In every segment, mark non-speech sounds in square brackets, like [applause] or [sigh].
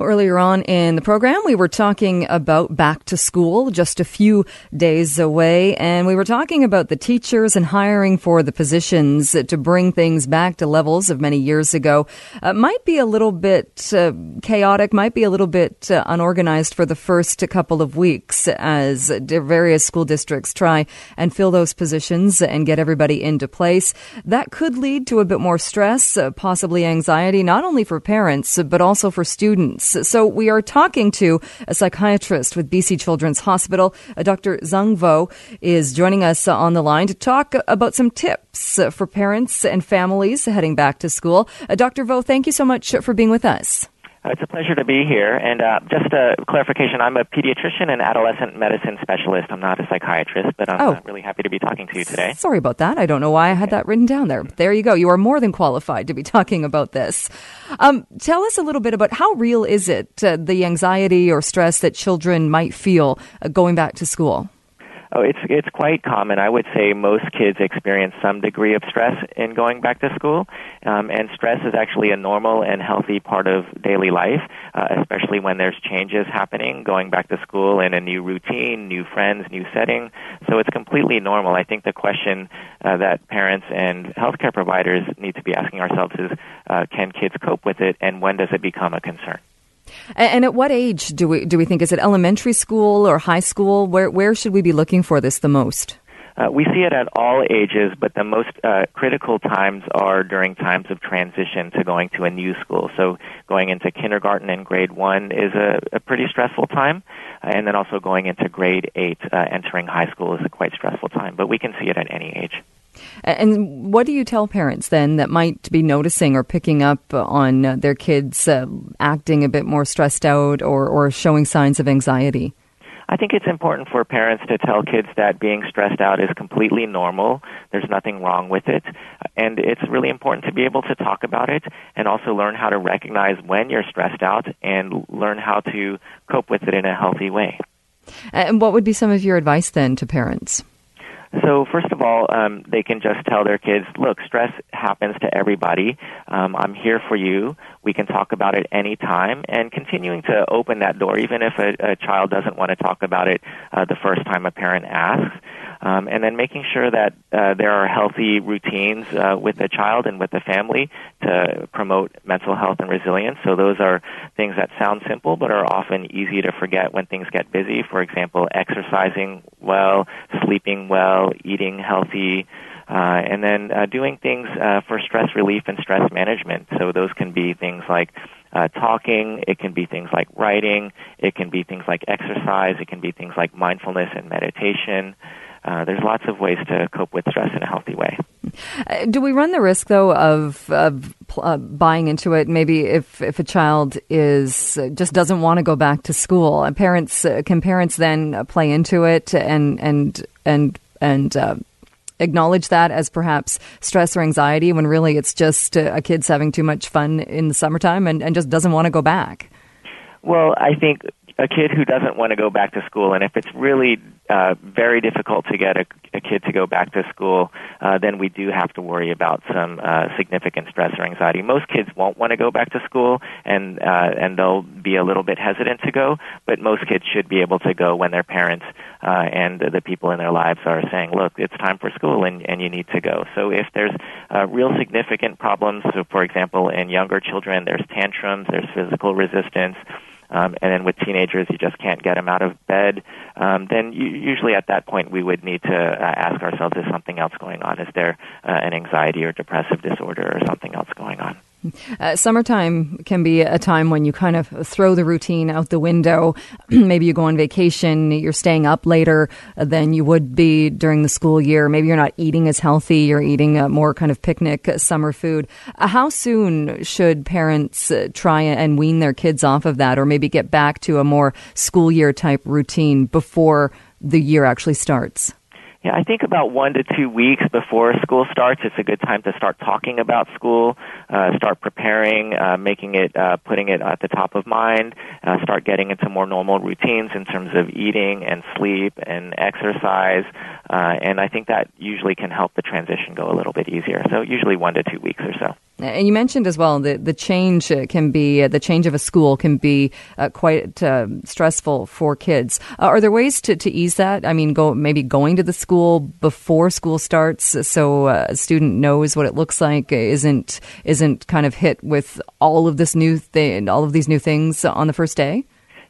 Earlier on in the program, we were talking about back to school, just a few days away, and we were talking about the teachers and hiring for the positions to bring things back to levels of many years ago. Uh, might be a little bit uh, chaotic, might be a little bit uh, unorganized for the first couple of weeks as various school districts try and fill those positions and get everybody into place. That could lead to a bit more stress, uh, possibly anxiety, not only for parents, but also for students. So we are talking to a psychiatrist with BC Children's Hospital. Uh, Dr. Dzung Vo is joining us on the line to talk about some tips for parents and families heading back to school. Uh, Dr. Vo, thank you so much for being with us. It's a pleasure to be here. And uh, just a clarification, I'm a pediatrician and adolescent medicine specialist. I'm not a psychiatrist, but I'm Oh. uh, really happy to be talking to you today. Sorry about that. I don't know why I had that written down there. There you go. You are more than qualified to be [laughs] talking about this. Um, tell us a little bit about how real is it, uh, the anxiety or stress that children might feel uh, going back to school? Oh, it's it's quite common. I would say most kids experience some degree of stress in going back to school, um, and stress is actually a normal and healthy part of daily life, uh, especially when there's changes happening, going back to school in a new routine, new friends, new setting. So it's completely normal. I think the question uh, that parents and healthcare providers need to be asking ourselves is, uh, can kids cope with it, and when does it become a concern? And at what age do we do we think is it elementary school or high school? Where where should we be looking for this the most? Uh, we see it at all ages, but the most uh, critical times are during times of transition to going to a new school. So going into kindergarten and grade one is a, a pretty stressful time, and then also going into grade eight, uh, entering high school is a quite stressful time. But we can see it at any age. And what do you tell parents then that might be noticing or picking up on uh, their kids uh, acting a bit more stressed out or or showing signs of anxiety? I think it's important for parents to tell kids that being stressed out is completely normal. There's nothing wrong with it. And it's really important to be able to talk about it and also learn how to recognize when you're stressed out and learn how to cope with it in a healthy way. And what would be some of your advice then to parents? So first of all, um, they can just tell their kids, "Look, stress happens to everybody. Um, I'm here for you. We can talk about it anytime." And continuing to open that door, even if a, a child doesn't want to talk about it uh, the first time a parent asks. Um, and then making sure that uh, there are healthy routines uh, with the child and with the family to promote mental health and resilience. So those are things that sound simple but are often easy to forget when things get busy. For example, exercising well, sleeping well, eating healthy, uh, and then uh, doing things uh, for stress relief and stress management. So those can be things like uh, talking, it can be things like writing, it can be things like exercise, it can be things like mindfulness and meditation. Uh, there's lots of ways to cope with stress in a healthy way. Uh, Do we run the risk, though, of, of uh, buying into it? Maybe if, if a child is uh, just doesn't want to go back to school, and parents uh, can parents then uh, play into it and and and and uh, acknowledge that as perhaps stress or anxiety when really it's just a kid's having too much fun in the summertime and, and just doesn't want to go back. Well, I think a kid who doesn't want to go back to school, and if it's really uh, very difficult to get a, a kid to go back to school, uh, then we do have to worry about some uh, significant stress or anxiety. Most kids won't want to go back to school, and uh, and they'll be a little bit hesitant to go. But most kids should be able to go when their parents uh, and the people in their lives are saying, "Look, it's time for school, and and you need to go." So if there's uh, real significant problems, so for example, in younger children, there's tantrums, there's physical resistance. Um, and then with teenagers, you just can't get them out of bed. Um, then you, usually at that point, we would need to uh, ask ourselves: Is something else going on? Is there uh, an anxiety or depressive disorder or something else going on? Uh, summertime can be a time when you kind of throw the routine out the window. [clears throat] Maybe you go on vacation, you're staying up later than you would be during the school year. Maybe you're not eating as healthy, you're eating uh, more kind of picnic uh, summer food. Uh, how soon should parents uh, try and wean their kids off of that or maybe get back to a more school year type routine before the year actually starts? Yeah, I think about one to two weeks before school starts, it's a good time to start talking about school, uh, start preparing, uh, making it, uh, putting it at the top of mind, uh, start getting into more normal routines in terms of eating and sleep and exercise, uh, and I think that usually can help the transition go a little bit easier. So usually one to two weeks or so. And you mentioned as well that the change uh, can be uh, the change of a school can be uh, quite uh, stressful for kids. Uh, are there ways to, to ease that? I mean, go maybe going to the school before school starts, so a student knows what it looks like, isn't isn't kind of hit with all of this new thing, all of these new things on the first day.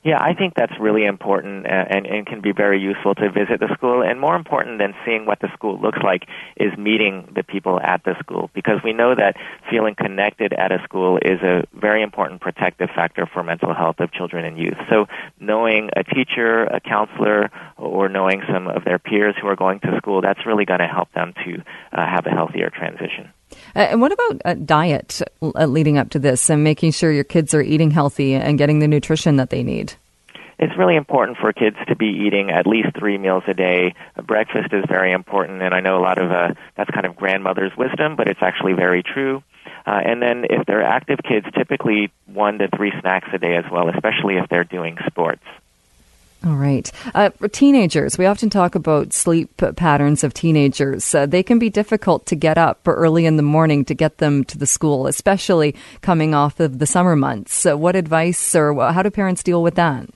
Yeah, I think that's really important and, and can be very useful to visit the school. And more important than seeing what the school looks like is meeting the people at the school because we know that feeling connected at a school is a very important protective factor for mental health of children and youth. So knowing a teacher, a counselor, or knowing some of their peers who are going to school, that's really going to help them to uh, have a healthier transition. Uh, and what about uh, diet uh, leading up to this and making sure your kids are eating healthy and getting the nutrition that they need? It's really important for kids to be eating at least three meals a day. breakfast is very important, and I know a lot of uh, that's kind of grandmother's wisdom, but it's actually very true. Uh, and then if they're active kids, typically one to three snacks a day as well, especially if they're doing sports. All right. Uh, teenagers, we often talk about sleep patterns of teenagers. Uh, they can be difficult to get up early in the morning to get them to the school, especially coming off of the summer months. So what advice or how do parents deal with that?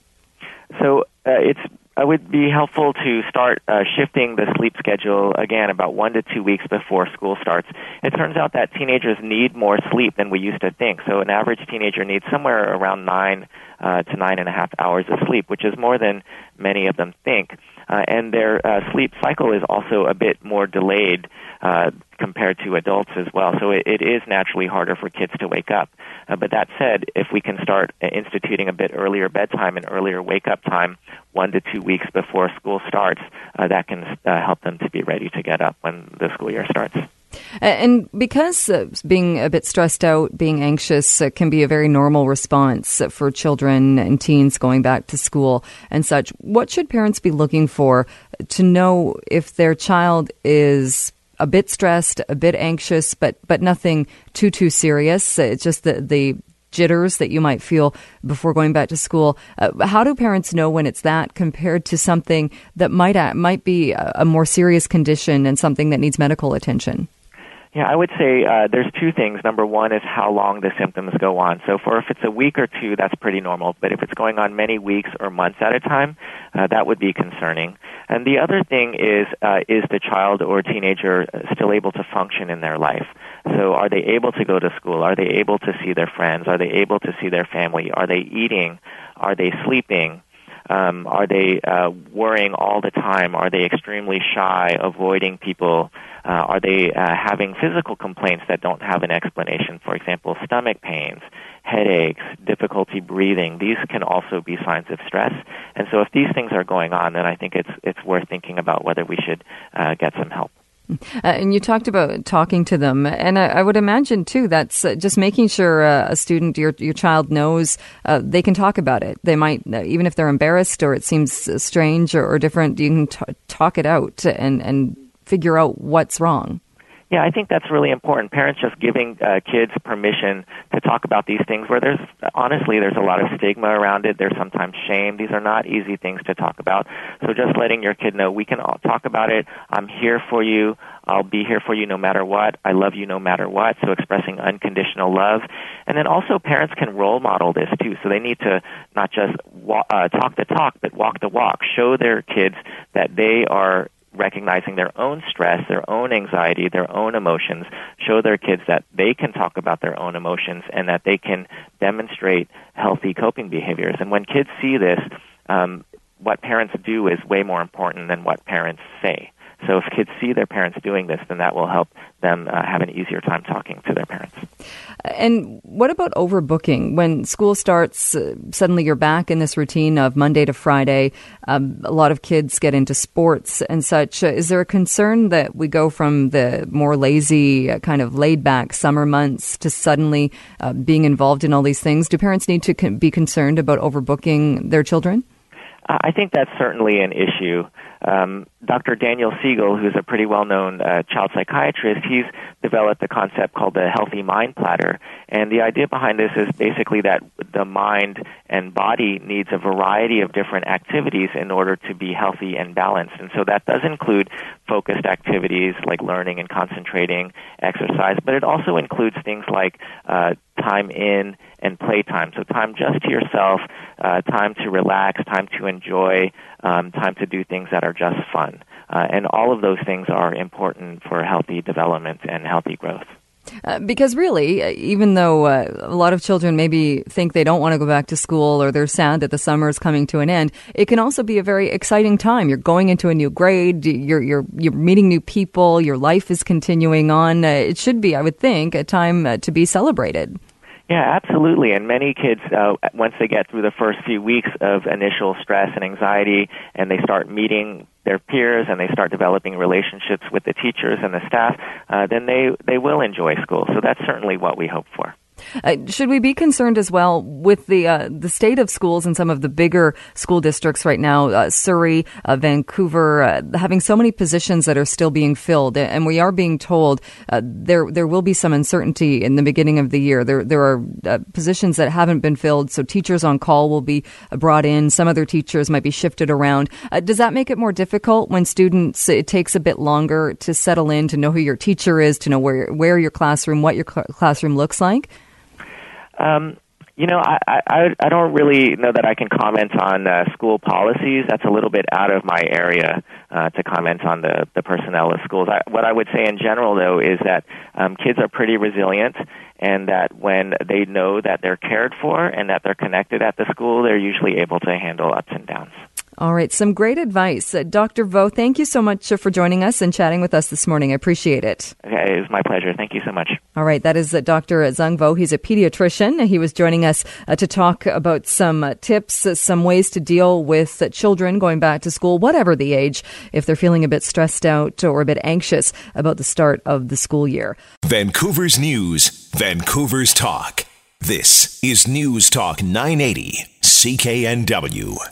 So uh, it's it would be helpful to start uh, shifting the sleep schedule again about one to two weeks before school starts. It turns out that teenagers need more sleep than we used to think. So an average teenager needs somewhere around nine uh, to nine and a half hours of sleep, which is more than many of them think. Uh, and their uh, sleep cycle is also a bit more delayed uh, compared to adults as well. So it, it is naturally harder for kids to wake up. Uh, but that said, if we can start instituting a bit earlier bedtime and earlier wake up time, one to two weeks before school starts, uh, that can uh, help them to be ready to get up when the school year starts. And because uh, being a bit stressed out, being anxious uh, can be a very normal response for children and teens going back to school and such, what should parents be looking for to know if their child is a bit stressed, a bit anxious, but but nothing too too serious. It's just the the jitters that you might feel before going back to school. Uh, how do parents know when it's that compared to something that might uh, might be a more serious condition and something that needs medical attention? Yeah, I would say uh, there's two things. Number one is how long the symptoms go on. So, for if it's a week or two, that's pretty normal. But if it's going on many weeks or months at a time, uh, that would be concerning. And the other thing is, uh, is the child or teenager still able to function in their life? So, are they able to go to school? Are they able to see their friends? Are they able to see their family? Are they eating? Are they sleeping? Um, are they uh, worrying all the time? Are they extremely shy, avoiding people? Uh, are they uh, having physical complaints that don't have an explanation? For example, stomach pains, headaches, difficulty breathing. These can also be signs of stress. And so, if these things are going on, then I think it's it's worth thinking about whether we should uh, get some help. Uh, and you talked about talking to them, and I, I would imagine too that's uh, just making sure uh, a student, your your child knows uh, they can talk about it. They might, uh, even if they're embarrassed or it seems strange or, or different, you can t- talk it out and and figure out what's wrong. Yeah, I think that's really important. Parents just giving uh, kids permission to talk about these things where there's honestly there's a lot of stigma around it. There's sometimes shame. These are not easy things to talk about. So just letting your kid know we can all talk about it. I'm here for you. I'll be here for you no matter what. I love you no matter what. So expressing unconditional love. And then also parents can role model this too. So they need to not just wa- uh, talk the talk, but walk the walk. Show their kids that they are recognizing their own stress, their own anxiety, their own emotions, show their kids that they can talk about their own emotions and that they can demonstrate healthy coping behaviors. And when kids see this, um, what parents do is way more important than what parents say. So if kids see their parents doing this, then that will help them uh, have an easier time talking to their parents. And what about overbooking? When school starts, uh, suddenly you're back in this routine of Monday to Friday. Um, a lot of kids get into sports and such. Uh, is there a concern that we go from the more lazy, uh, kind of laid back summer months to suddenly uh, being involved in all these things? Do parents need to con- be concerned about overbooking their children? I think that's certainly an issue. Um, Dr. Daniel Siegel, who's a pretty well-known uh, child psychiatrist, he's developed a concept called the healthy mind platter. And the idea behind this is basically that the mind and body needs a variety of different activities in order to be healthy and balanced. And so that does include focused activities like learning and concentrating, exercise, but it also includes things like uh, time in and playtime. So time just to yourself, uh, time to relax, time to enjoy, um, time to do things that are just fun. Uh, and all of those things are important for healthy development and healthy growth. Uh, because really, uh, even though uh, a lot of children maybe think they don't want to go back to school or they're sad that the summer is coming to an end, it can also be a very exciting time. You're going into a new grade, you're you're you're meeting new people, your life is continuing on. Uh, it should be, I would think, a time uh, to be celebrated. Yeah, absolutely. And many kids, uh, once they get through the first few weeks of initial stress and anxiety, and they start meeting their peers and they start developing relationships with the teachers and the staff, uh, then they they will enjoy school. So that's certainly what we hope for. Uh, should we be concerned as well with the uh, the state of schools in some of the bigger school districts right now? Uh, Surrey, uh, Vancouver, uh, having so many positions that are still being filled, and we are being told there there will be some uncertainty in the beginning of the year. There there are positions that haven't been filled, so teachers on call will be brought in. Some other teachers might be shifted around. does that make it more difficult when students? It takes a bit longer to settle in, to know who your teacher is, to know where where your classroom, what your cl- classroom looks like. Um, you know, I, I I don't really know that I can comment on uh, school policies. That's a little bit out of my area uh, to comment on the the personnel of schools. I, what I would say in general, though, is that um, kids are pretty resilient, and that when they know that they're cared for and that they're connected at the school, they're usually able to handle ups and downs. All right, some great advice. Uh, Dr. Vo, thank you so much uh, for joining us and chatting with us this morning. I appreciate it. Okay, it was my pleasure. Thank you so much. All right, that is uh, Dr. Dzung Vo. He's a pediatrician. He was joining us uh, to talk about some uh, tips, uh, some ways to deal with children going back to school, whatever the age, if they're feeling a bit stressed out or a bit anxious about the start of the school year. Vancouver's News, Vancouver's Talk. This is News Talk 980, CKNW.